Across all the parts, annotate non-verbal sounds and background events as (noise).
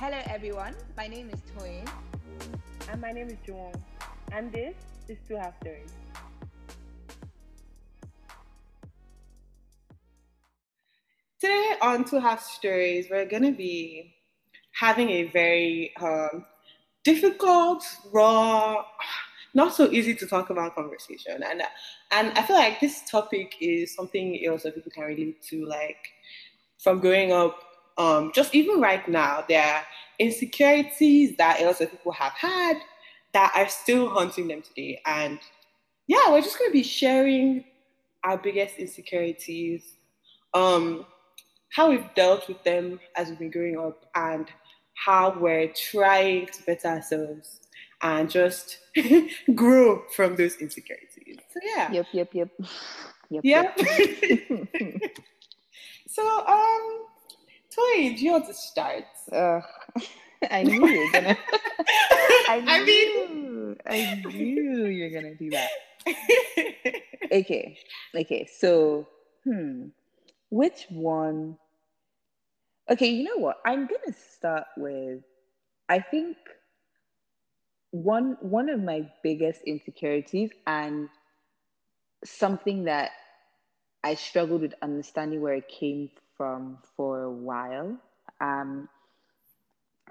Hello, everyone. My name is Toyin. And my name is Joan. And this is Two Half Stories. Today on Two Half Stories, we're going to be having a very um, difficult, raw, not so easy to talk about conversation. And and I feel like this topic is something else that people can relate to, like from growing up. Um, just even right now, there are insecurities that a lot of people have had that are still haunting them today. And yeah, we're just going to be sharing our biggest insecurities, um, how we've dealt with them as we've been growing up, and how we're trying to better ourselves and just (laughs) grow from those insecurities. So yeah. Yep, yep, yep. (laughs) Yep. yep. (laughs) so um Toy, do you want to start? Uh, I knew you were gonna (laughs) (laughs) I, I mean I knew you were gonna do that. (laughs) okay. Okay, so hmm. Which one Okay, you know what? I'm gonna start with I think one one of my biggest insecurities and something that I struggled with understanding where it came from for a while um,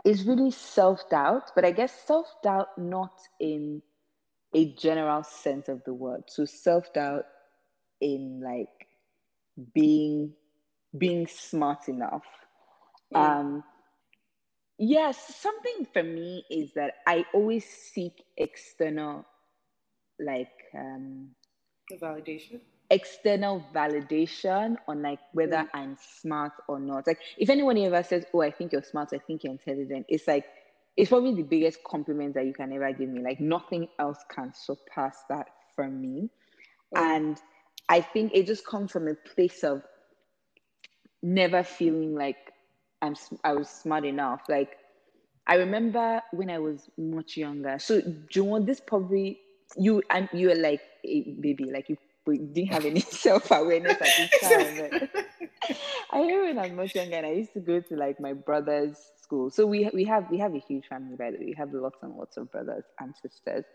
is really self doubt, but I guess self doubt not in a general sense of the word. So self doubt in like being being smart enough. Mm. Um, Yes, something for me is that I always seek external, like um, validation. External validation on like whether mm. I'm smart or not. Like if anyone ever says, "Oh, I think you're smart," I think you're intelligent, it's like it's probably the biggest compliment that you can ever give me. Like nothing else can surpass that from me, mm. and I think it just comes from a place of never feeling like I'm I was smart enough. Like I remember when I was much younger. So Joan, this probably you and you were like a baby, like you didn't have any (laughs) self awareness at this time. (laughs) I remember when I was much younger, and I used to go to like my brother's school. So we we have we have a huge family, by the way. We have lots and lots of brothers and sisters.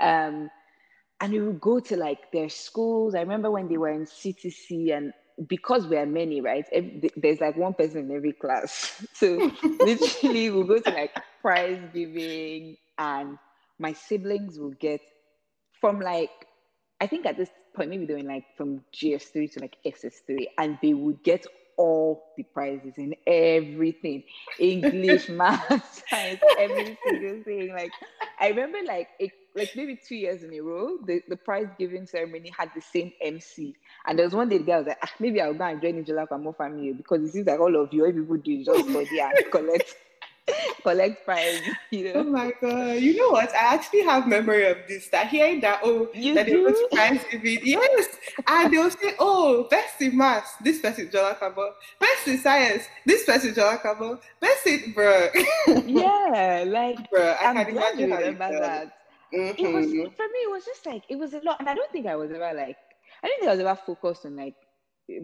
Um, and we would go to like their schools. I remember when they were in CTC and because we are many, right? There's like one person in every class. (laughs) So literally, we'll go to like prize giving, and my siblings will get from like, I think at this point, maybe doing like from JS3 to like SS3, and they would get all the prizes in everything English, (laughs) math, science, every single thing. Like, I remember like it like maybe two years in a row, the, the prize giving ceremony had the same MC. And there was one day the guy was like, ah, maybe I'll go and join the Jola more family because it seems like all of you, all people do just study and collect collect prize. You (laughs) know? Oh my god! You know what? I actually have memory of this. That hearing that oh you that do? it was prize giving. Yes, and they'll say oh best in maths, this person Jola Kabo. Best in science, this person Jola Kabo. Best in bro. (laughs) yeah, like bro. I I'm can glad you imagine remember that. Mm-hmm. It was Mhm. for me. It was just like it was a lot, and I don't think I was ever like I don't think I was ever focused on like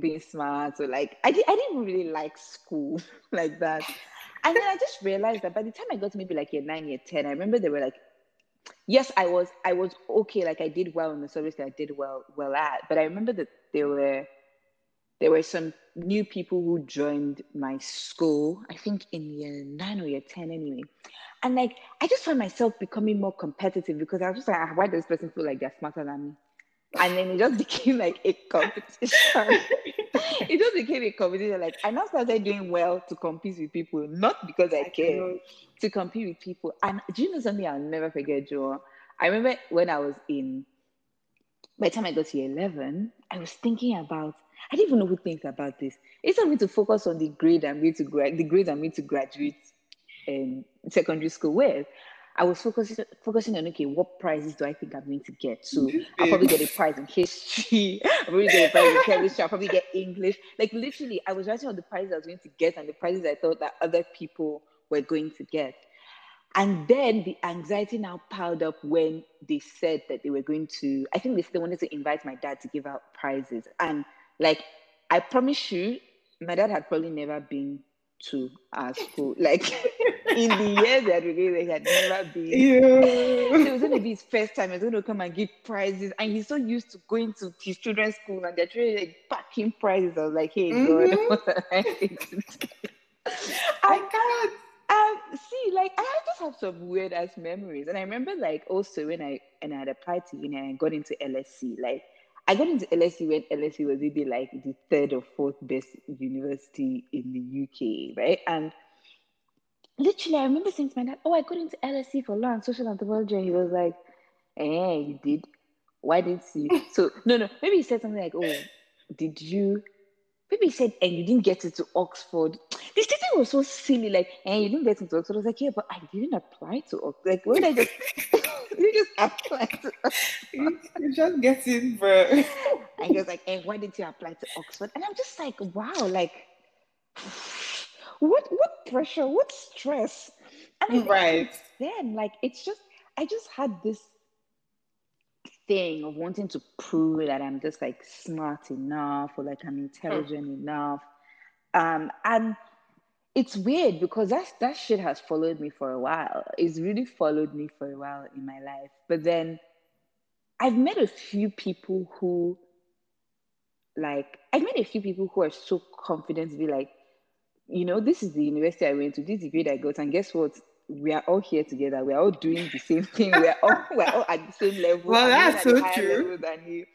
being smart or like I, di- I didn't really like school (laughs) like that. And then I just realized that by the time I got to maybe like year nine, year ten, I remember they were like, yes, I was I was okay, like I did well in the service that I did well well at, but I remember that there were there were some new people who joined my school, I think in year nine or year 10 anyway. And like, I just found myself becoming more competitive because I was just like, ah, why does this person feel like they're smarter than me? And then it just became like a competition. (laughs) it just became a competition. Like, I now started doing well to compete with people, not because I, I care, to compete with people. And do you know something I'll never forget, Joe? I remember when I was in, by the time I got to year 11, I was thinking about, I didn't even know who thinks about this. Instead of me to focus on the grade I'm going to grad, the grade I'm going to graduate in secondary school with, I was focusing focusing on okay, what prizes do I think I'm going to get? So I'll probably get a prize in history, (laughs) I'll probably get a prize in chemistry, I'll probably get English. Like literally, I was writing on the prizes I was going to get and the prizes I thought that other people were going to get. And then the anxiety now piled up when they said that they were going to, I think they still wanted to invite my dad to give out prizes. And like, I promise you, my dad had probably never been to our school. Like, (laughs) in the years that we gave, he had never been. Yeah. So it was going to be his first time. He was going to come and give prizes, and he's so used to going to his children's school, and they're trying to like, pack him prizes. I was like, "Hey, God, Mhm. (laughs) what I can't. Um, see, like I just have some weird ass memories, and I remember like also when I and I had applied to uni and I got into LSE, Like I got into LSE when LSE was maybe like the third or fourth best university in the UK, right? And literally, I remember saying to my dad, "Oh, I got into LSE for law and social anthropology," and he was like, "Eh, you did? Why didn't you?" (laughs) So no, no, maybe he said something like, "Oh, did you?" Maybe he said, and you didn't get into Oxford. This thing was so silly, like, and you didn't get into Oxford. I was like, yeah, but I didn't apply to Oxford. Like, when I just, (laughs) you just apply to (laughs) Oxford. You, just get it, bro. And he was like, hey, why didn't you apply to Oxford? And I'm just like, wow, like, what, what pressure, what stress? And Right. then, like, it's just, I just had this thing of wanting to prove that I'm just like smart enough or like I'm intelligent enough. Um, and it's weird because that's that shit has followed me for a while. It's really followed me for a while in my life. But then I've met a few people who like I've met a few people who are so confident to be like, you know, this is the university I went to, this is the grade I got, and guess what? We are all here together. We are all doing the same (laughs) thing. We are all we're all at the same level. Well, that's so true. level Than you.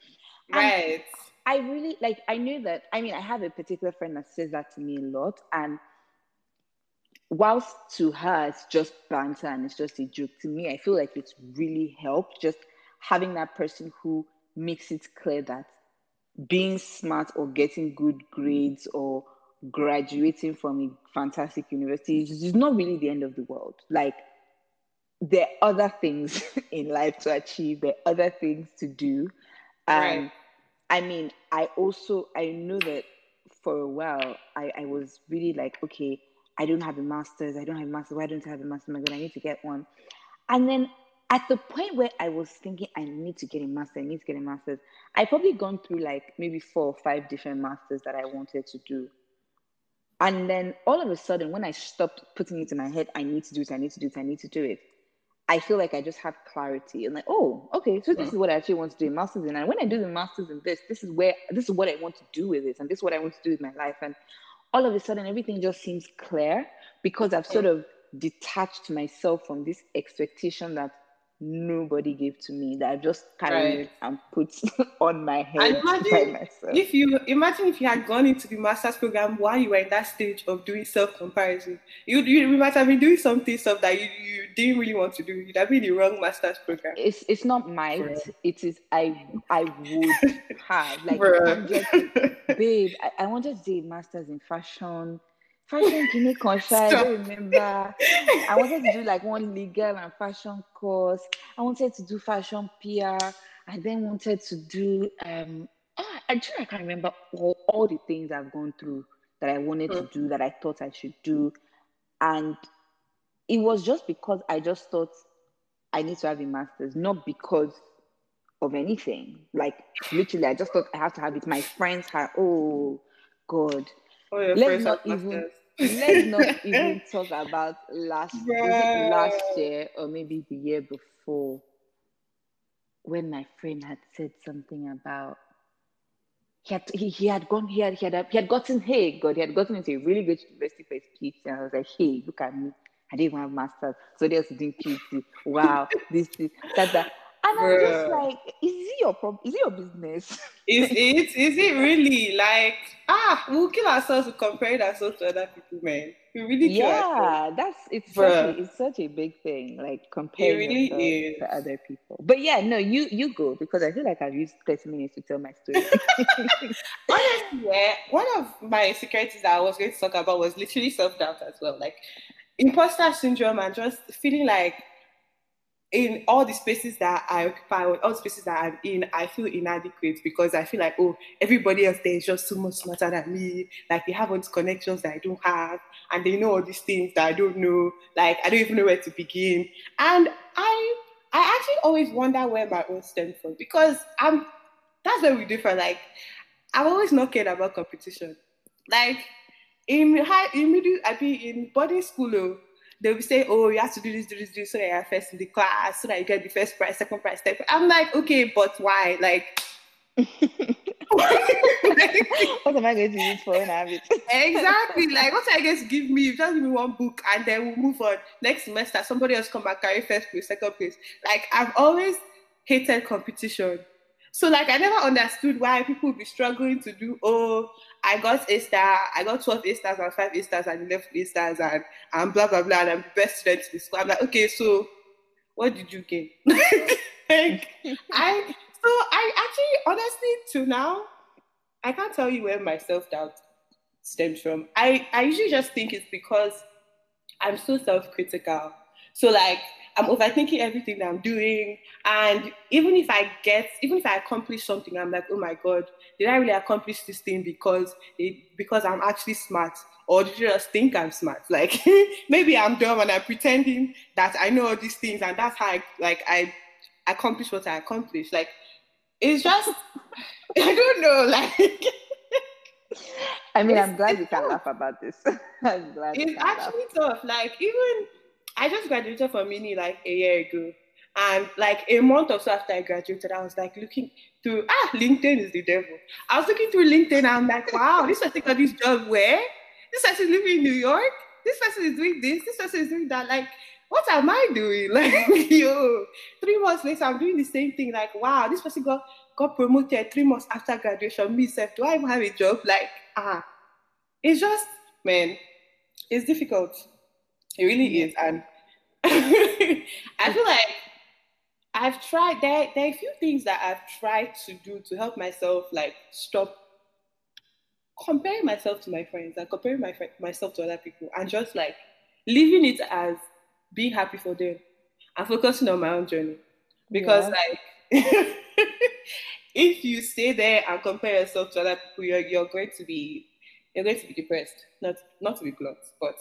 And Right. I really like I knew that I mean I have a particular friend that says that to me a lot and whilst to her it's just banter and it's just a joke to me I feel like it's really helped just having that person who makes it clear that being smart or getting good grades or graduating from a fantastic university is, not really the end of the world like there are other things (laughs) in life to achieve there are other things to do Right. um, I mean, I also I know that for a while I, I was really like, okay, I don't have a master's, I don't have a master's, why don't I have a master's? Oh my god, I need to get one. And then at the point where I was thinking I need to get a master, I need to get a master's, I probably gone through like maybe four or five different masters that I wanted to do. And then all of a sudden, when I stopped putting it in my head, I need to do it, I need to do it, I need to do it. I feel like I just have clarity and like, oh, okay, so this is what I actually want to do a master's in. And when I do the master's in this, this is where this is what I want to do with it, and this is what I want to do with my life. And all of a sudden, everything just seems clear because I've sort of detached myself from this expectation that nobody gave to me that I've just carried Right. and put (laughs) on my head (laughs) imagine myself. if you imagine if you had gone into the master's program while you were in that stage of doing self comparison, you you might have been doing something stuff that you, you didn't really want to do. You'd have been the wrong master's program. it's it's not might, Bruh. it is I I would have like (laughs) just babe, I, I wanted to do a master's in fashion. Fashion kini conscious, I don't remember. I wanted to do like one legal and fashion course. I wanted to do fashion PR. I then wanted to do um ah, actually I can't remember all, all the things I've gone through that I wanted to do that I thought I should do. And it was just because I just thought I need to have a master's, not because of anything. Like literally, I just thought I have to have it. My friends had, oh God. Oh, friends not even- masters. Let's not (laughs) even talk about last it last year or maybe the year before when my friend had said something about he had he, he had gone he had he had he had gotten hey God he had gotten into a really good university for his PhD and I was like hey look at me. I didn't have masters. So else is doing PhD wow this this that that and I'm just like is it your problem is it your business? (laughs) Is it is it really? Like ah we'll kill ourselves with comparing ourselves to other people, man. We really yeah that's it's such a, it's such a big thing like comparing really yourself is. to other people. But yeah no you you go because i feel like i've used 30 minutes to tell my story. (laughs) Honestly, yeah, one of my insecurities that I was going to talk about was literally self doubt as well. Like imposter syndrome and just feeling like in all the spaces that I occupy, all the spaces that I'm in, I feel inadequate because I feel like, oh, everybody else there is just so much smarter than me. Like they have all these connections that I don't have, and they know all these things that I don't know. Like I don't even know where to begin. And I I actually always wonder where my own stem from because I'm that's where we differ. Like I've always not cared about competition. Like in high, in middle, I be in boarding school. Oh, they'll be saying, "Oh, you have to do this, do this, do this, so that you're first in the class, so that you get the first prize, second prize, third prize." I'm like, okay, but why? Like, (laughs) what am I going to use for (laughs) exactly. Like, what are you going to give me? Just give me one book, and then we'll move on. Next semester, somebody else come back carry first place, second place. Like, I've always hated competition. So like I never understood why people would be struggling to do, oh, I got A star, I got 12 A stars and 5 A stars and 11 A stars and, and blah blah blah and I'm best student in school. I'm like, okay, so what did you gain? (laughs) like, I so I actually honestly to now, I can't tell you where my self-doubt stems from. I, I usually just think it's because I'm so self-critical. So like I'm overthinking everything that I'm doing. And even if I get, even if I accomplish something, I'm like, oh my God, did I really accomplish this thing because it, because I'm actually smart? Or did you just think I'm smart? Like (laughs) maybe I'm dumb and I'm pretending that I know all these things and that's how I like I accomplish what I accomplish. Like it's just (laughs) I don't know, like I mean, (laughs) I'm glad you can laugh about this. I'm glad it's actually tough. Like even I just graduated from uni like a year ago. And like a month or so after I graduated, I was like looking through ah, LinkedIn is the devil. I was looking through LinkedIn and I'm like, wow, this person got this job where? This person is living in New York, this person is doing this, this person is doing that. Like, what am I doing? (laughs) Like, yo, three months later, I'm doing the same thing. Like, wow, this person got got promoted three months after graduation. Me, self, do I even have a job? Like, ah, it's just, man, it's difficult. It really is. And (laughs) I feel like I've tried there, there are a few things that I've tried to do to help myself like stop comparing myself to my friends and comparing my myself to other people and just like leaving it as being happy for them and focusing on my own journey. Because yeah. like (laughs) if you stay there and compare yourself to other people, you're, you're going to be you're going to be depressed. Not not to be blunt, but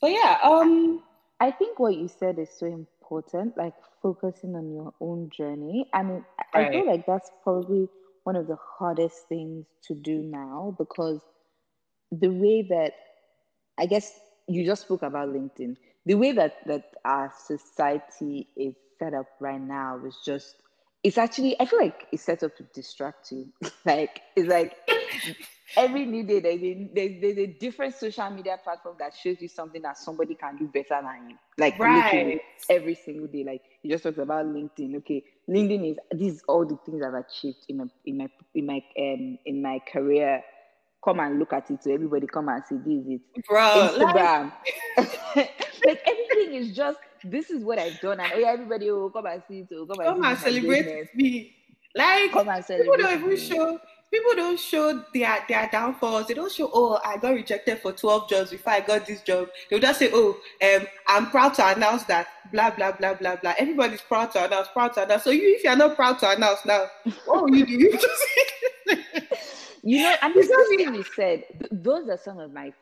but yeah, um, I think what you said is so important, like focusing on your own journey. I mean, right. I feel like that's probably one of the hardest things to do now because the way that I guess you just spoke about LinkedIn, the way that that our society is set up right now is just it's actually I feel like it's set up to distract you. (laughs) like it's like every new day there's a, there's, there's a different social media platform that shows you something that somebody can do better than you. Like right. every single day. Like you just talked about LinkedIn. Okay, LinkedIn is these all the things I've achieved in my in my in my um in my career. Come and look at it. So everybody come and see this it. Bro, Instagram. Like, (laughs) (laughs) like everything is just this is what I've done, and oh yeah, everybody will come and see it. Come, come and, and celebrate me. Like come and celebrate people don't even show people don't show their their downfalls. They don't show, oh, I got rejected for 12 jobs before I got this job. They'll just say, oh, um, I'm proud to announce that, blah, blah, blah, blah, blah. Everybody's proud to announce, proud to announce. So you, if you're not proud to announce now, what will you do? you (laughs) know, and the thing you said, those are some of my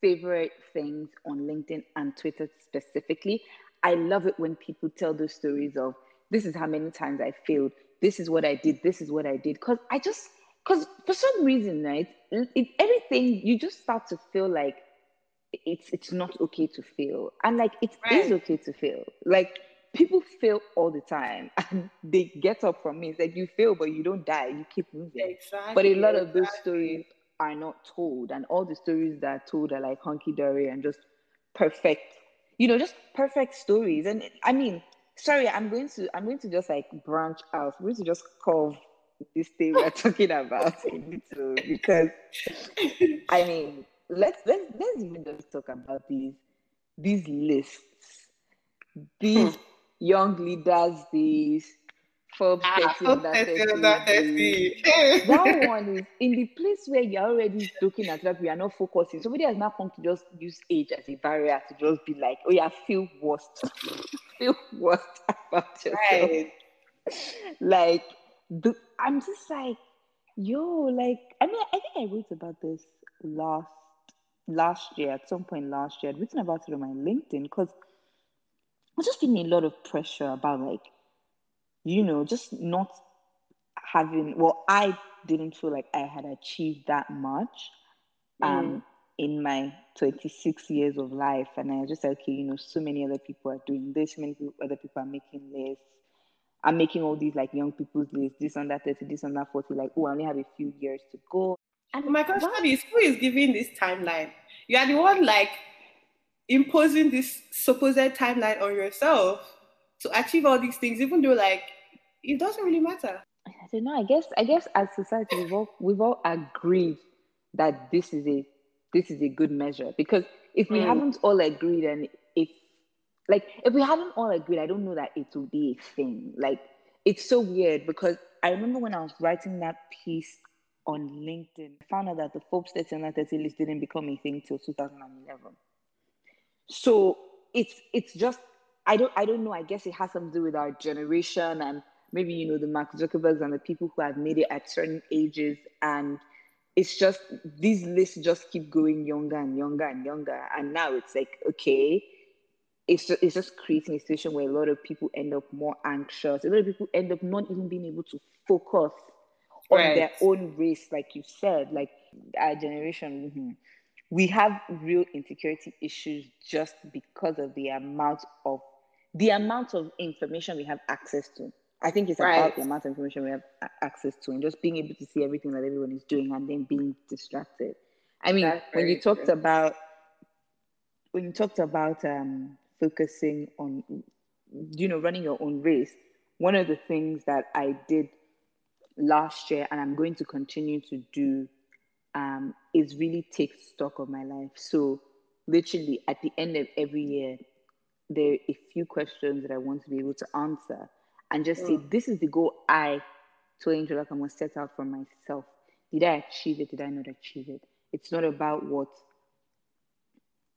favorite things on LinkedIn and Twitter specifically. I love it when people tell those stories of this is how many times I failed. This is what I did. This is what I did. Because I just because for some reason, right, it, everything you just start to feel like it's it's not okay to fail, and like it right. is okay to fail. Like people fail all the time, (laughs) and they get up from it. It's like you fail, but you don't die. You keep moving. Exactly. But a lot of those stories are not told, and all the stories that are told are like hunky dory and just perfect. You know, just perfect stories. And I mean, sorry, I'm going to I'm going to just like branch out. I'm going to just curve this thing we're (laughs) talking about little because I mean let's let's let's even just talk about these these lists, these hmm. young leaders, these Forbes ah, 30 that 30. that one is in the place where you're already looking at that we are not focusing. Somebody has now come to just use age as a barrier to just be like, oh yeah, feel worst. (laughs) feel worst (laughs) about yourself. Right. like the, I'm just like, yo, like, I mean, I think I wrote about this last last year, at some point last year. I'd written about it on my LinkedIn because I was just feeling a lot of pressure about like, you know, just not having well, I didn't feel like I had achieved that much. Um, in my 26 years of life, and I was just like, okay, you know, so many other people are doing this, so many people, other people are making lists. I'm making all these like young people's lists, this under 30, this under 40, like, oh, I only have a few years to go. And my question what? is who is giving this timeline? You are the one like imposing this supposed timeline on yourself to achieve all these things, even though like it doesn't really matter. I don't know. I guess I guess as society we've all we've all agreed that this is a this is a good measure because if we mm. haven't all agreed and if like if we haven't all agreed, I don't know that it will be a thing. Like it's so weird because I remember when I was writing that piece on LinkedIn, I found out that the Forbes 30 under 30 list didn't become a thing till 2011. So it's it's just I don't I don't know. I guess it has something to do with our generation and maybe you know the Mark Zuckerbergs and the people who have made it at certain ages and it's just these lists just keep going younger and younger and younger and now it's like okay it's just, it's just creating a situation where a lot of people end up more anxious a lot of people end up not even being able to focus on right. their own race like you said like our generation mm-hmm, we have real insecurity issues just because of the amount of the amount of information we have access to I think it's right. about the amount of information we have access to and just being able to see everything that everyone is doing and then being distracted. I mean, when you talked true. about when you talked about um, focusing on, you know, running your own race, one of the things that I did last year and I'm going to continue to do um, is really take stock of my life. So, literally, at the end of every year, there are a few questions that I want to be able to answer and just mm. say, this is the goal I, Toyin Jolakam, was set out for myself. Did I achieve it? Did I not achieve it? It's not about what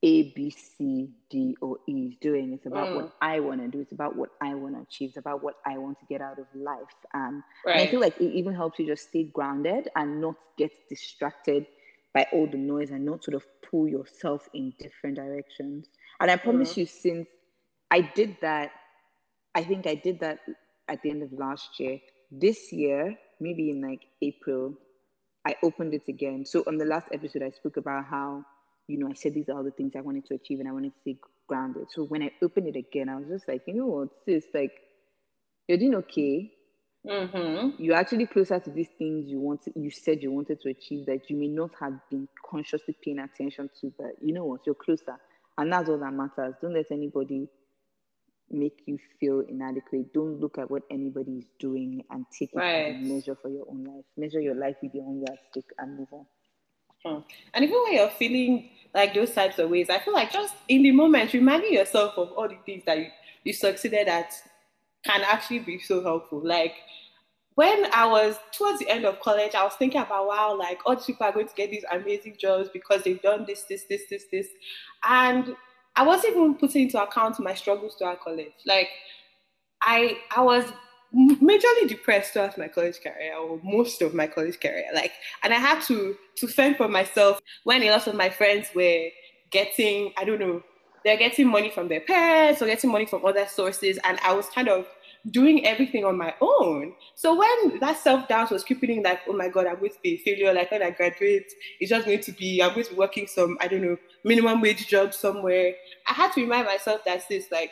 A, B, C, D, or E is doing. It's about mm. what I want to do. It's about what I want to achieve. It's about what I want to get out of life. Um, right. And I feel like it even helps you just stay grounded and not get distracted by all the noise and not sort of pull yourself in different directions. And I promise mm. you, since I did that, I think I did that at the end of last year. This year, maybe in like April, I opened it again. So on the last episode, I spoke about how, you know, I said these are all the things I wanted to achieve and I wanted to stay grounded. So when I opened it again, I was just like, you know what, sis, like, you're doing okay. Mm-hmm. You're actually closer to these things you want. you said you wanted to achieve that you may not have been consciously paying attention to, but you know what, you're closer, and that's all that matters. Don't let anybody make you feel inadequate. Don't look at what anybody is doing and take it right. a measure for your own life. Measure your life with your own yardstick and move on. Hmm. And even when you're feeling like those types of ways, I feel like just in the moment, reminding yourself of all the things that you, you succeeded at can actually be so helpful. Like when I was towards the end of college, I was thinking about wow, like all these people are going to get these amazing jobs because they've done this, this, this, this, this. And I wasn't even putting into account my struggles throughout college. Like I I was majorly depressed throughout my college career or most of my college career. Like and I had to to fend for myself when a lot of my friends were getting, I don't know, they're getting money from their parents or getting money from other sources. And I was kind of doing everything on my own. So when that self doubt was creeping in, like, oh my God, I'm going to be a failure. Like when I graduate, it's just going to be, I'm going to be working some, I don't know, minimum wage job somewhere. I had to remind myself that this, like,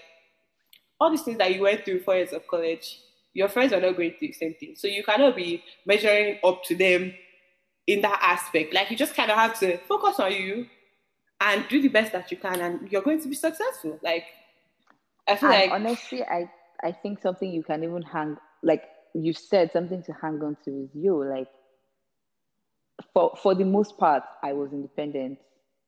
all these things that you went through four years of college, your friends are not going through the same thing. So you cannot be measuring up to them in that aspect. Like you just kind of have to focus on you and do the best that you can, and you're going to be successful. Like I feel and like honestly, I I think something you can even hang like you said something to hang on to is you like for for the most part I was independent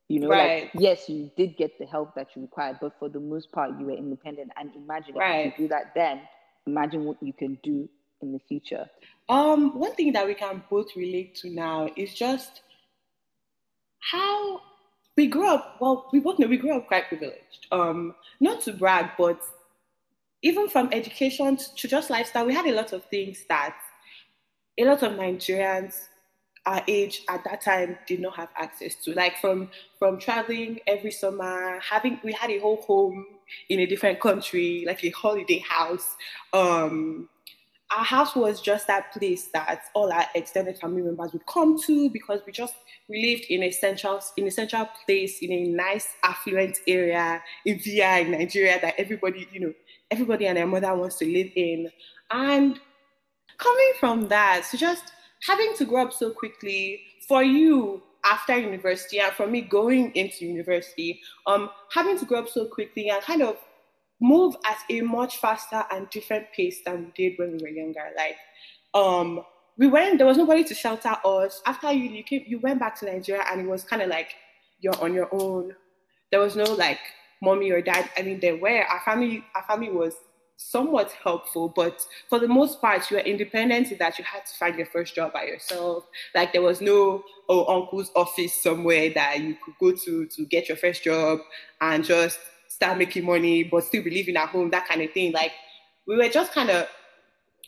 you know right. like yes you did get the help that you required but for the most part you were independent and imagine right. if you do that then imagine what you can do in the future. Um one thing that we can both relate to now is just how we grew up well we both know we grew up quite privileged. Um not to brag but even from education to just lifestyle, we had a lot of things that a lot of Nigerians our age at that time did not have access to. Like from from traveling every summer, having we had a whole home in a different country, like a holiday house. Um, our house was just that place that all our extended family members would come to because we just we lived in a central in a central place in a nice affluent area in VI in Nigeria that everybody you know everybody and their mother wants to live in and coming from that so just having to grow up so quickly for you after university and for me going into university um having to grow up so quickly and kind of move at a much faster and different pace than we did when we were younger. Like, um, we went, there was nobody to shelter us. After you, you came, you went back to Nigeria and it was kind of like you're on your own. There was no like mommy or dad. I mean, there were, our family, our family was somewhat helpful, but for the most part, you were independent in that you had to find your first job by yourself. Like there was no oh uncle's office somewhere that you could go to to get your first job and just start making money, but still be living at home, that kind of thing. Like we were just kind of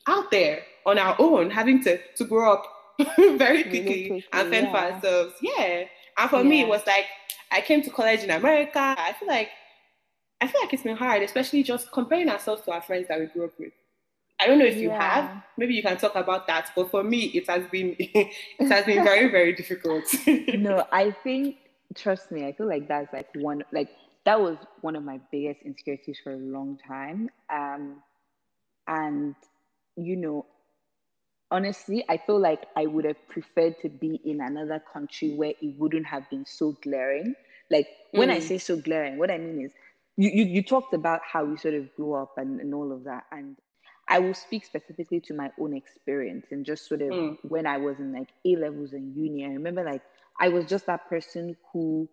out there on our own, having to to grow up (laughs) very quickly, really quickly and fend yeah. for ourselves. Yeah. And for yeah. me, it was like I came to college in America. I feel like I feel like it's been hard, especially just comparing ourselves to our friends that we grew up with. I don't know if you yeah. have. Maybe you can talk about that. But for me, it has been (laughs) it has been very (laughs) very difficult. (laughs) no, I think trust me, I feel like that's like one like that was one of my biggest insecurities for a long time. Um, and, you know, honestly, I feel like I would have preferred to be in another country where it wouldn't have been so glaring. Like, when mm. I say so glaring, what I mean is, you, you, you talked about how you sort of grew up and, and all of that. And I will speak specifically to my own experience and just sort of mm. when I was in like A levels and uni. I remember like I was just that person who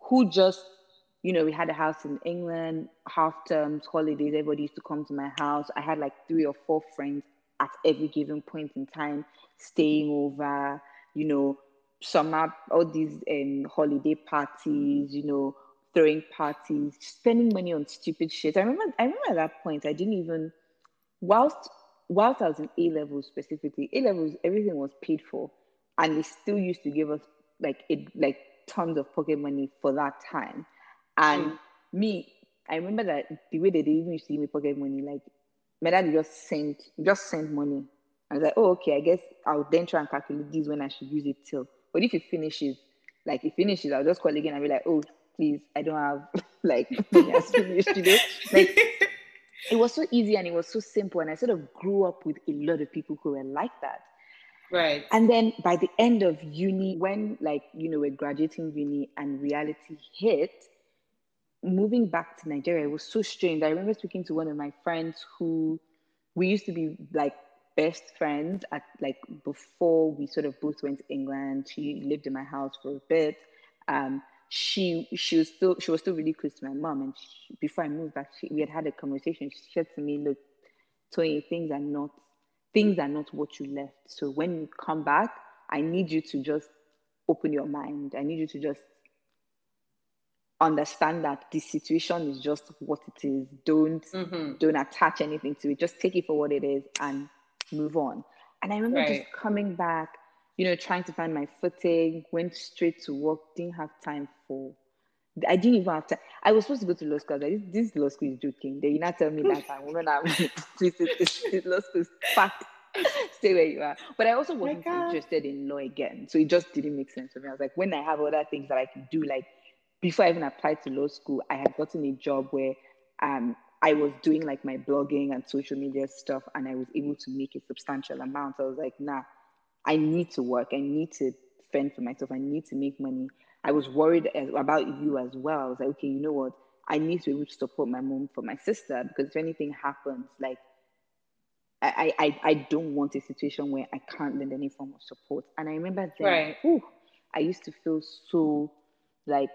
who just you know, we had a house in England, half terms, holidays, everybody used to come to my house. I had like three or four friends at every given point in time staying over, you know, summer, all these um, holiday parties, you know, throwing parties, spending money on stupid shit. I remember, I remember at that point, I didn't even, whilst, whilst I was in A levels specifically, A levels, everything was paid for. And they still used to give us like, it, like tons of pocket money for that time. And mm. me, I remember that the way that they even used to give me pocket money, like my dad just sent just sent money. I was like, oh okay, I guess I'll then try and calculate this when I should use it till. But if it finishes, like it finishes, I'll just call again and be like, oh please, I don't have (laughs) like today. Like (laughs) it was so easy and it was so simple. And I sort of grew up with a lot of people who were like that. Right. And then by the end of uni, when like, you know, we're graduating uni and reality hit, moving back to Nigeria was so strange. I remember speaking to one of my friends who we used to be like best friends at like before we sort of both went to England. She lived in my house for a bit. Um, she she was still she was still really close to my mom, and she, before I moved back, she, we had had a conversation. She said to me, "Look, Toyin, things are not things are not what you left. So when you come back, I need you to just open your mind. I need you to just understand that the situation is just what it is. Don't mm-hmm. don't attach anything to it. Just take it for what it is and move on. And I remember right. just coming back, you know, trying to find my footing, went straight to work, didn't have time for I didn't even have time. I was supposed to go to law school. Like, this, this law school is joking. They not tell me that I'm woman. (laughs) I'm this, this, this law school is. (laughs) Stay where you are. But I also wasn't interested in law again. So it just didn't make sense for me. I was like, when I have other things that I can do, like before I even applied to law school, I had gotten a job where um, I was doing like my blogging and social media stuff, and I was able to make a substantial amount. I was like, nah, I need to work. I need to fend for myself. I need to make money. I was worried about you as well. I was like, okay, you know what? I need to be able to support my mom for my sister because if anything happens, like I, I, I don't want a situation where I can't lend any form of support. And I remember then, right. whew, I used to feel so like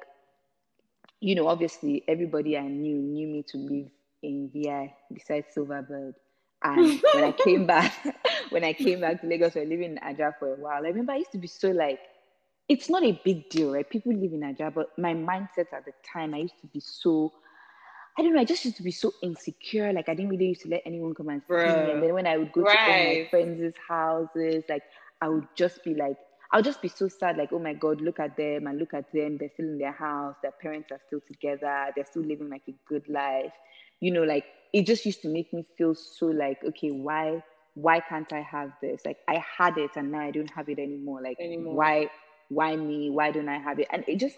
you know, obviously everybody I knew knew me to live in VI besides Silverbird. And when I (laughs) came back, (laughs) when I came back to Lagos, we were living in Ajah for a while. I remember I used to be so like, it's not a big deal, right? People live in Ajah, but my mindset at the time, I used to be so, I don't know, I just used to be so insecure. Like I didn't really used to let anyone come and see me. And then when I would go right. to all my friends' houses, like I would just be like, I'll just be so sad, like, oh my God, look at them and look at them. They're still in their house. Their parents are still together. They're still living like a good life. You know, like it just used to make me feel so like, okay, why, why can't I have this? Like I had it and now I don't have it anymore. Like Anymore. why why me? Why don't I have it? And it just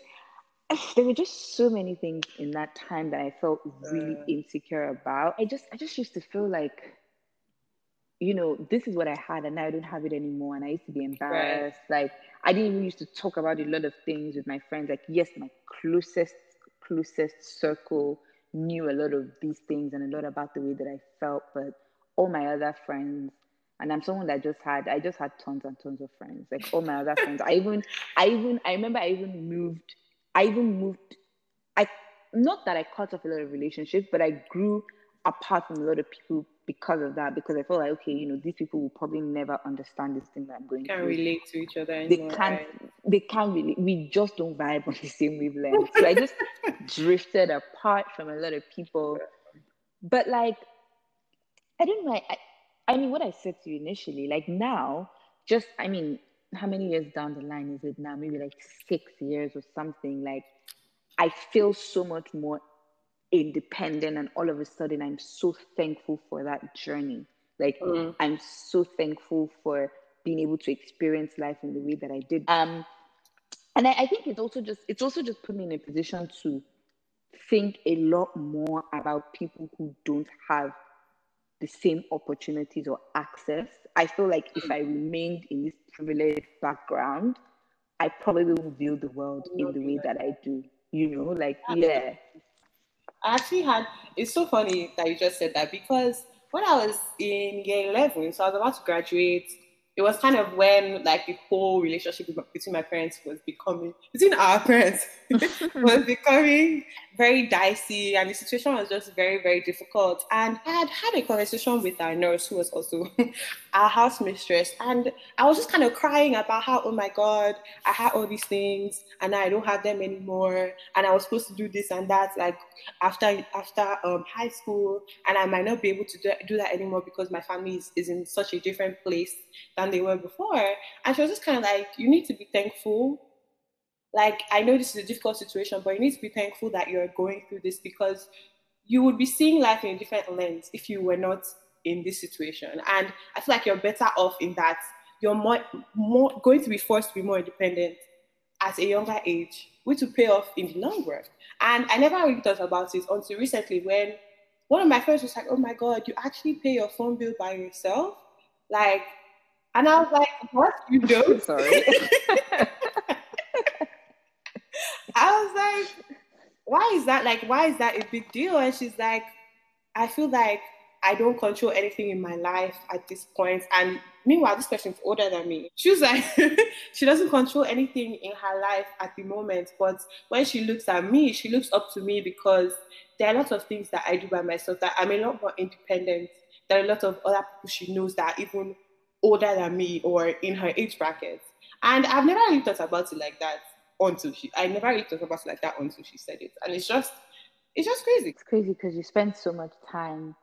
(sighs) there were just so many things in that time that I felt really Uh. insecure about. I just I just used to feel like you know, this is what I had and now I don't have it anymore. And I used to be embarrassed. Like I didn't even used to talk about a lot of things with my friends. Like, yes, my closest, closest circle knew a lot of these things and a lot about the way that I felt, but all my other friends, and I'm someone that just had I just had tons and tons of friends. Like all my other friends. I even I even I remember I even moved, I even moved I not that I cut off a lot of relationships, but I grew apart from a lot of people because of that, because I felt like, okay, you know, these people will probably never understand this thing that I'm going Can't through. relate to each other They can't? They can't really we just don't vibe (laughs) on the same wavelength. So I just (laughs) drifted apart from a lot of people. But like I don't know, I, I I mean what I said to you initially, like now, just I mean, how many years down the line is it now? Maybe like six years or something. Like I feel so much more independent and all of a sudden I'm so thankful for that journey. Like Mm. I'm so thankful for being able to experience life in the way that I did. Um, and I, I think it's also just it's also just put me in a position to think a lot more about people who don't have the same opportunities or access. I feel like if I remained in this privileged background, I probably wouldn't view the world in the way that I do. You know, like yeah, I actually had. It's so funny that you just said that because when I was in year eleven, so I was about to graduate. It was kind of when like the whole relationship between my parents was becoming between our parents (laughs) was (laughs) becoming very dicey, and the situation was just very very difficult. And I had had a conversation with our nurse, who was also (laughs) our house mistress, and I was just kind of crying about how oh my god, I had all these things and I don't have them anymore, and I was supposed to do this and that like after after um, high school, and I might not be able to do, do that anymore because my family is, is in such a different place than they were before. And she was just kind of like, you need to be thankful. Like I know this is a difficult situation, but you need to be thankful that you're going through this because you would be seeing life in a different lens if you were not in this situation. And I feel like you're better off in that you're more more going to be forced to be more independent at a younger age, which will pay off in the long run. And I never really thought about it until recently when one of my friends was like, Oh my god, you actually pay your phone bill by yourself? Like and I was like, What? You (laughs) don't? sorry. (laughs) I was like, why is that like why is that a big deal? And she's like, I feel like I don't control anything in my life at this point. And meanwhile, this person's older than me. She was like, (laughs) she doesn't control anything in her life at the moment. But when she looks at me, she looks up to me because there are a lot of things that I do by myself that I'm a lot more independent. There are a lot of other people she knows that even older than me or in her age bracket. And I've never really thought about it like that until she I never really thought about it like that until she said it. And it's just it's just crazy. it's crazy because you spend so much time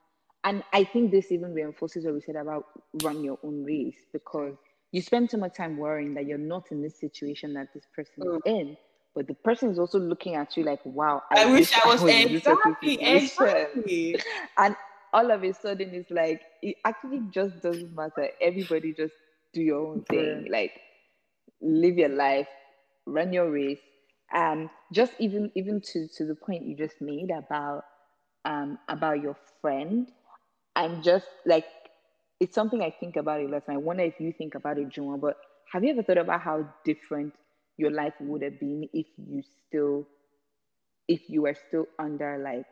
and i think this even reinforces what we said about run your own race because you spend so much time worrying that you're not in this situation that this person is mm. in but the person is also looking at you like wow I, wish I was this exactly, situation." exactly. (laughs) and all of a sudden it's like it actually just doesn't matter. Everybody just do your own thing. Like live your life run your race. Um just even even to to the point you just made about um about your friend i'm just like it's something i think about a lot. And i wonder if you think about it Juma, but have you ever thought about how different your life would have been if you still if you were still under like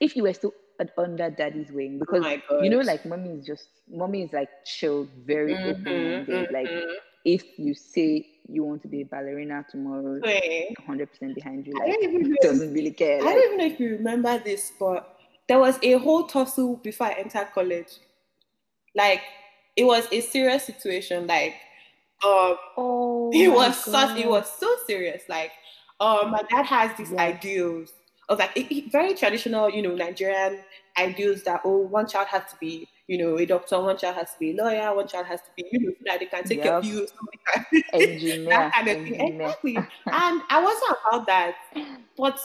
if you were still under daddy's wing because my you know like mommy is just mommy is like chill very Mhm, open-minded like mhm. if you say you want to be a ballerina tomorrow Wait, 100% behind you like don't even (laughs) know. doesn't really care I don't even know if you remember this, but there was a whole tussle before I entered college. Like it was a serious situation. Like um oh it was such it was so serious like um my dad has these Yes. ideals of like very traditional you know nigerian ideals that oh one child has to be you know a doctor one child has to be a lawyer one child has to be you know so that they can take care of you (laughs) engineer that kind of thing. exactly. (laughs) And i wasn't about that but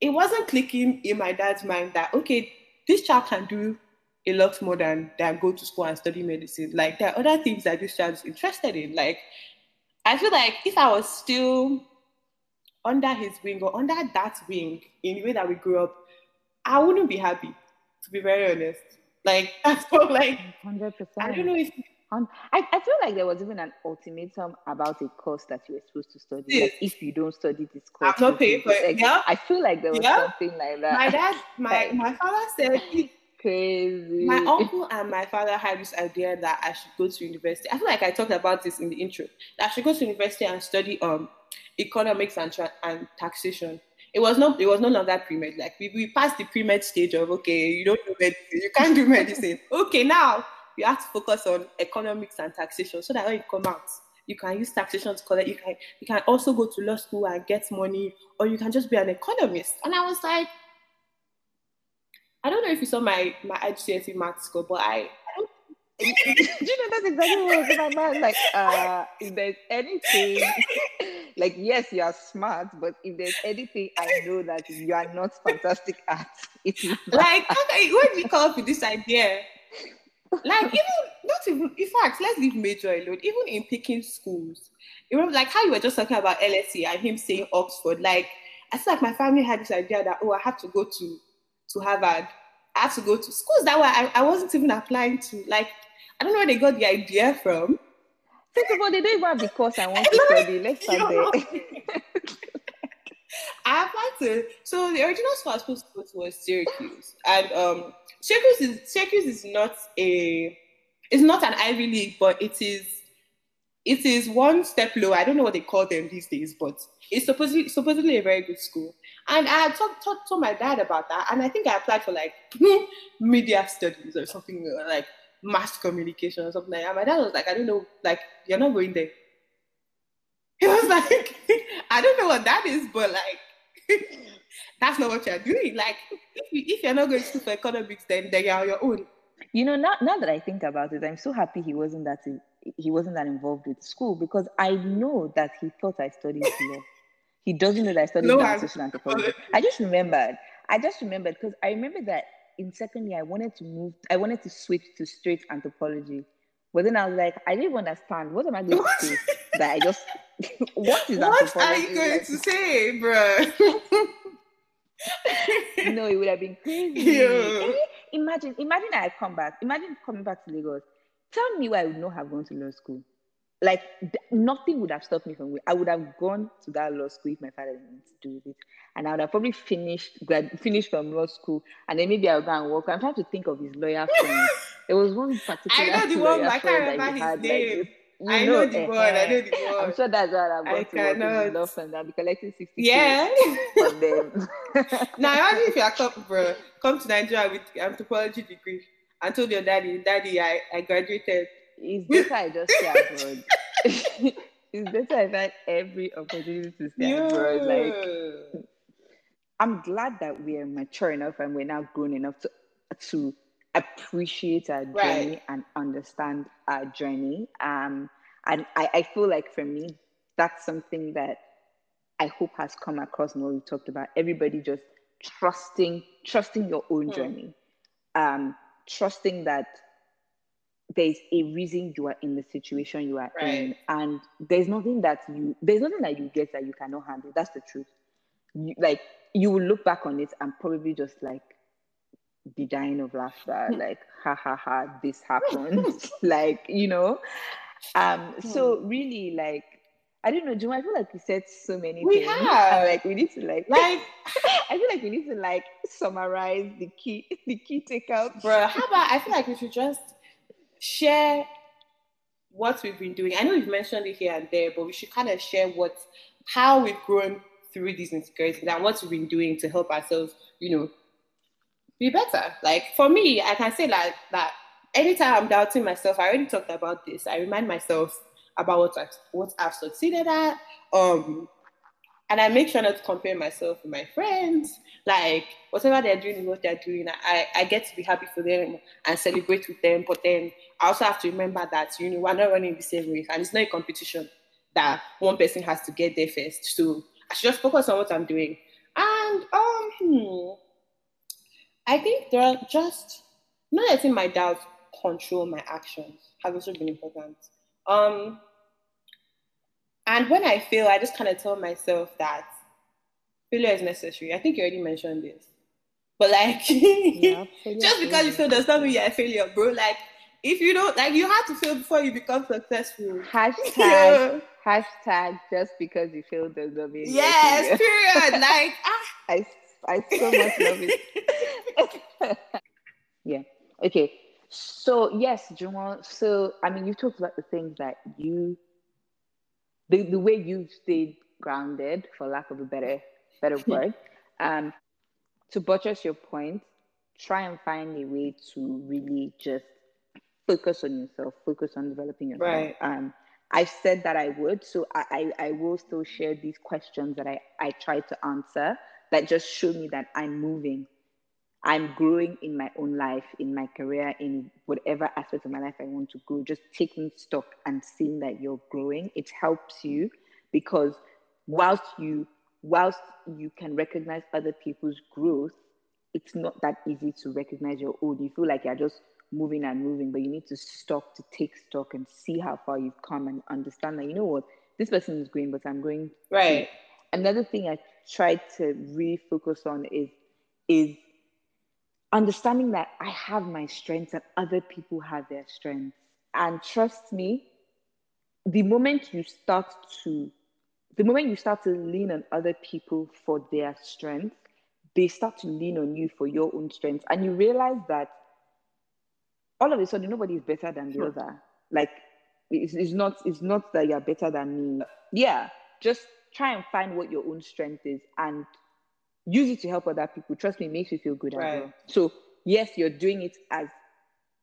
it wasn't clicking in my dad's mind that okay this child can do a lot more than than go to school and study medicine. Like there are other things that this child is interested in. Like I feel like if I was still under his wing or under that wing in the way that we grew up, I wouldn't be happy, to be very honest. Like (laughs) that's all like 100%. I don't know if I, I feel like there was even an ultimatum about a course that you were supposed to study. Yes. Like if you don't study this course, I'm not paying for it. Yeah. I feel like there was Yeah. something like that. my dad, my my father said (laughs) Crazy. my uncle and my father had this idea that I should go to university. I feel like I talked about this in the intro. That I should go to university and study um economics and tra- and taxation. It was not it was no longer pre med. Like we, we passed the pre med stage of okay, you don't do medicine, you can't do (laughs) medicine. okay, now you have to focus on economics and taxation so that when you come out, you can use taxation to collect. You can you can also go to law school and get money, or you can just be an economist. And I was like, I don't know if you saw my my IGCSE math score, but I, I don't (laughs) Do you know that's exactly what was in my mind? Like, uh, if there's anything, (laughs) like, yes, you are smart, but if there's anything I know that you are not fantastic at, it is like okay, when we come up with this idea, like even not even in fact, let's leave major alone. Even in picking schools, you remember like how you were just talking about LSE and him saying Oxford. Like I feel like my family had this idea that oh, I have to go to to Harvard. I have to go to schools that were I, I wasn't even applying to. Like I don't know where they got the idea from. First of all, they don't even have the course I want to study. Let's start there. (laughs) I applied to so the original school I was supposed to go to was Syracuse, and um, Syracuse is Syracuse is not a it's not an Ivy League, but it is it is one step lower. I don't know what they call them these days, but it's supposedly supposedly a very good school. And I talked talk, told my dad about that, and I think I applied for like (laughs) media studies or something like mass communication or something like that. My dad was like, I don't know, like you're not going there. (laughs) He was like, I don't know what that is, but like, (laughs) that's not what you're doing. Like, if, you, if you're not going to school for economics, then, then you're on your own. You know, now, now that I think about it, I'm so happy he wasn't that he wasn't that involved with school because I know that he thought I studied (laughs) law. He doesn't know that I studied No, social anthropology. I just remembered. I just remembered because I remember that in second year I wanted to move. I wanted to switch to straight anthropology, but then I was like, I didn't understand. What am I going to say? that I just (laughs) what is What are you going Like, to say, bro? (laughs) no, it would have been crazy. (laughs) Yeah. Eh, Imagine, imagine I come back. Imagine coming back to Lagos. Tell me why I would not have gone to law school. Like th- nothing would have stopped me from. going. I would have gone to that law school if my father didn't do it, and I would have probably finished grad, finished from law school, and then maybe I'll go and work. I'm trying to think of his lawyer friends. (laughs) There was one particular I know the one, I can't remember his had, name. this- you I know the eh, one. I eh. know the I'm sure that's why I've I to work in cannot. his law firm. I'll be collecting 60 Yeah. from them. (laughs) (laughs) now imagine if you are come, bro, come to Nigeria with anthropology degree and told your daddy, Daddy, I, I graduated. It's better I just stay abroad. (laughs) it's better I find every opportunity to stay abroad. Like I'm glad that we are mature enough and we're now grown enough to to appreciate our journey Right. and understand our journey. Um, and I, I feel like for me, that's something that I hope has come across what we talked about. Everybody just trusting, trusting your own Hmm. journey, um, trusting that there's a reason you are in the situation you are in, and there's nothing that you there's nothing that you get that you cannot handle. That's the truth. You, like you will look back on it and probably just like be dying of laughter, (laughs) like ha ha ha, this happened, (laughs) (laughs) like you know. Um, so really, like I don't know, Jim. I feel like we said so many We things. have. Like we need to like Like, I feel like we need to like summarize the key the key takeouts. bro, how about I feel like we should just share what we've been doing. I know we've mentioned it here and there, but we should kind of share what how we've grown through these insecurities and what we've been doing to help ourselves, you know, be better. Like for me, I can say like that anytime I'm doubting myself, I already talked about this. I remind myself about what I what I've succeeded at. Um and I make sure not to compare myself with my friends. Like whatever they're doing is what they're doing. I, I get to be happy for them and celebrate with them. But then I also have to remember that you know we're not running the same race and it's not a competition that one person has to get there first. So I should just focus on what I'm doing. And um I think there are just not letting my doubts control my actions has also been important. Um, and when I fail, I just kind of tell myself that failure is necessary. I think you already mentioned this. But like, (laughs) yeah, (laughs) just because you fail does not mean you're a failure, bro. Like, if you don't, like, you have to fail before you become successful. (laughs) Hashtag, hashtag, just because you failed does not mean. Yes, period. like, ah. I, I so much love it. yeah. Okay. So yes, Jumo. So I mean, you talked about the things that you, the the way you've stayed grounded, for lack of a better better (laughs) word. Um, to buttress your point, try and find a way to really just focus on yourself, focus on developing yourself. Right. Um, I said that I would, so I, I, I will still share these questions that I, I try to answer that just show me that I'm moving. I'm growing in my own life, in my career, in whatever aspect of my life I want to grow. Just taking stock and seeing that you're growing, it helps you because whilst you whilst you can recognize other people's growth, it's not that easy to recognize your own. You feel like you're just moving and moving, but you need to stop to take stock and see how far you've come and understand that, you know what, this person is growing, but I'm going. Right. Another thing I try to really focus on is is understanding that I have my strengths and other people have their strengths. And trust me, the moment you start to the moment you start to lean on other people for their strength, they start to lean on you for your own strength. And you realize that all of a sudden nobody is better than the other. Like it's, it's not it's not that you're better than me. Yeah, just try and find what your own strength is and use it to help other people. Trust me, it makes you feel good right. as well. So yes, you're doing it as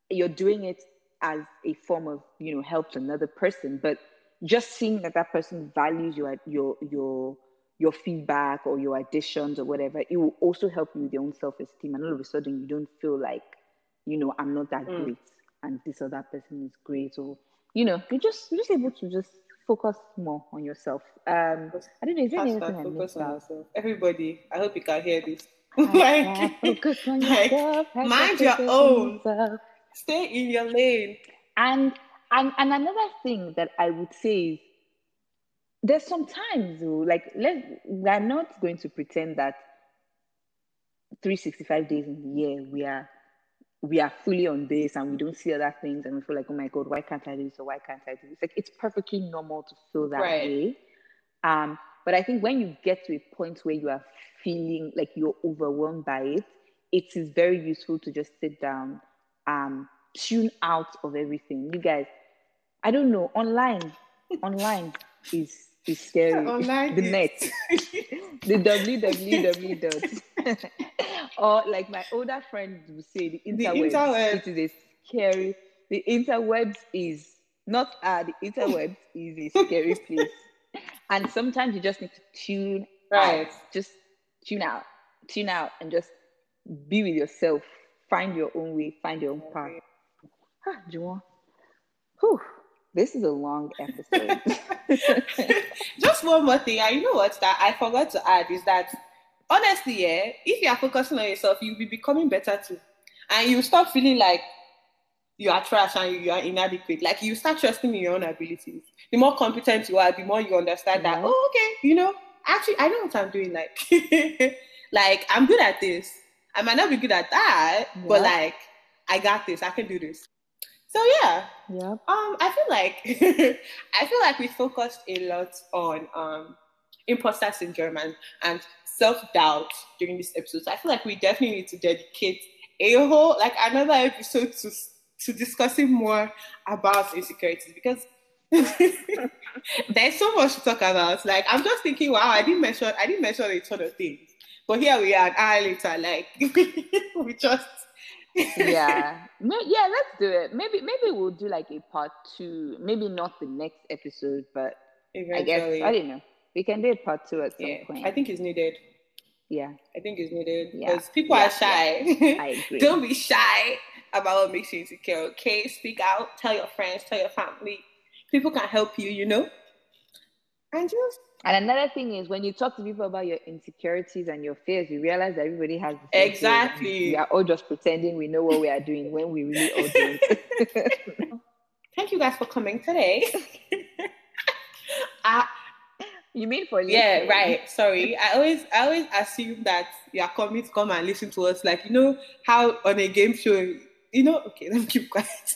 you're doing it as a form of you know help to another person, but just seeing that that person values your your your your feedback or your additions or whatever, it will also help you with your own self esteem. And all of a sudden, you don't feel like, you know, I'm not that mm. great, and this other person is great, or you know, you're just you're just able to just focus more on yourself. Um, I don't know. Is there anything I missed out? Yourself. Everybody, I hope you can hear this. (laughs) like, focus on (laughs) yourself. Like, mind your own. Stay in your lane. And and and another thing that I would say is there's sometimes like let we're not going to pretend that 365 days in the year we are we are fully on this and we don't see other things and we feel like, oh my God, why can't I do this or why can't I do this? Like it's perfectly normal to feel that right. way. Um, but I think when you get to a point where you are feeling like you're overwhelmed by it, it is very useful to just sit down, um, tune out of everything. You guys, I don't know. Online, (laughs) online is is scary. Online the is... net, (laughs) the www dot, (laughs) or like my older friends would say, the interwebs. The interweb. It is a scary. The interwebs is not uh, the interwebs (laughs) is a scary place, and sometimes you just need to tune right. out. Just tune out, tune out, and just be with yourself. Find your own way. Find your own path. Ah, Juwan. Whew. This is a long episode. (laughs) Just one more thing. I you know what that I forgot to add is that honestly, yeah, if you are focusing on yourself, you'll be becoming better too. And you stop feeling like you are trash and you are inadequate. Like you start trusting in your own abilities. The more competent you are, the more you understand that, oh, okay, you know, actually I know what I'm doing. Like, (laughs) like I'm good at this. I might not be good at that, yeah. but like I got this. I can do this. So yeah. Yeah. Um, I feel like (laughs) I feel like we focused a lot on um imposter syndrome and, and self-doubt during this episode. So I feel like we definitely need to dedicate a whole like another episode to to discussing more about insecurities because (laughs) there's so much to talk about. Like I'm just thinking, wow, I didn't mention I didn't mention a ton of things. But here we are an hour later, like (laughs) we just yeah (laughs) yeah let's do it maybe maybe we'll do like a part two maybe not the next episode but Eventually. i guess i don't know we can do a part two at some yeah, point i think it's needed yeah i think it's needed because yeah. people yeah, are shy yeah. i agree (laughs) don't be shy about what makes you insecure okay speak out tell your friends tell your family people can help you you know and just And another thing is when you talk to people about your insecurities and your fears, you realize that everybody has the same fears and Exactly. We are all just pretending we know what we are doing when we really all don't. (laughs) thank you guys for coming today. (laughs) uh, you mean for you? yeah, right. Sorry. I always I always assume that you are coming to come and listen to us. Like, you know, how on a game show, you know, okay, let me keep quiet. (laughs)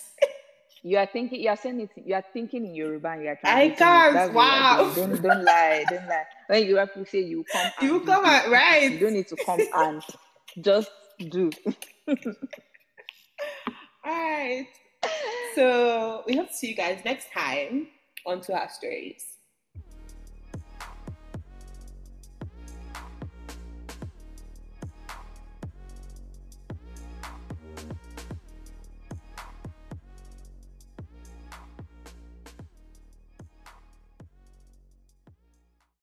You are thinking. You are saying it. You are thinking in Yoruba. And you are I translating can't. That's what you Wow. Don't don't lie. (laughs) Don't lie. When you people say you come, You come and You don't need to come and just do. (laughs) All right. So we hope to see you guys next time on Two Half Stories.